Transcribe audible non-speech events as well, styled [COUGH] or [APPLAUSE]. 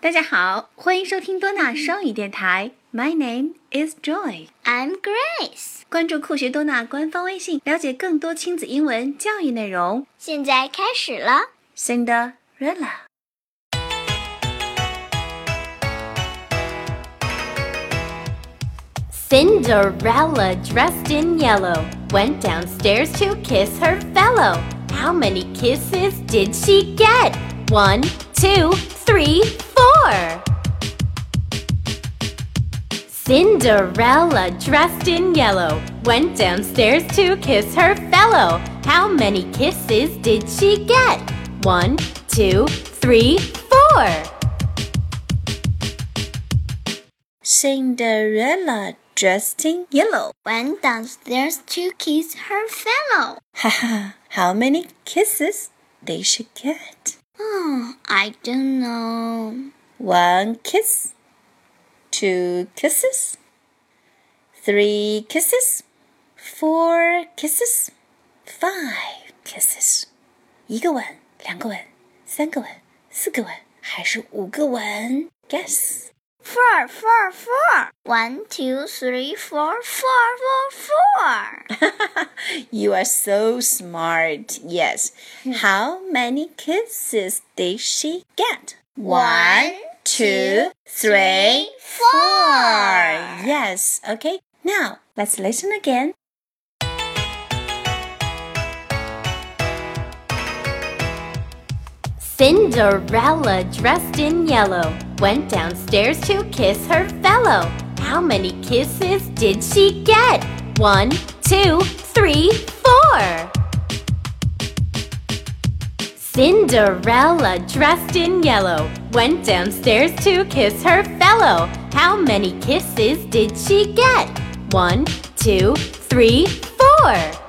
大家好，欢迎收听多纳双语电台。My name is Joy. I'm Grace. 关注酷学多纳官方微信，了解更多亲子英文教育内容。现在开始了。Cinderella. Cinderella, dressed in yellow, went downstairs to kiss her fellow. How many kisses did she get? One, two, three, Cinderella, dressed in yellow, went downstairs to kiss her fellow. How many kisses did she get? One, two, three, four. Cinderella dressed in yellow. Went downstairs to kiss her fellow. [LAUGHS] Haha, how many kisses did she get? Oh, I don't know. One kiss, two kisses, three kisses, four kisses, five kisses. 一个吻，两个吻，三个吻，四个吻，还是五个吻？Guess. Four, four, four. One, two, three, four, four, four, four. [LAUGHS] you are so smart. Yes. [LAUGHS] How many kisses did she get? One, two, three, four. Yes. Okay. Now let's listen again. Cinderella, dressed in yellow, went downstairs to kiss her fellow. How many kisses did she get? One, two, three, four. Cinderella, dressed in yellow, went downstairs to kiss her fellow. How many kisses did she get? One, two, three, four.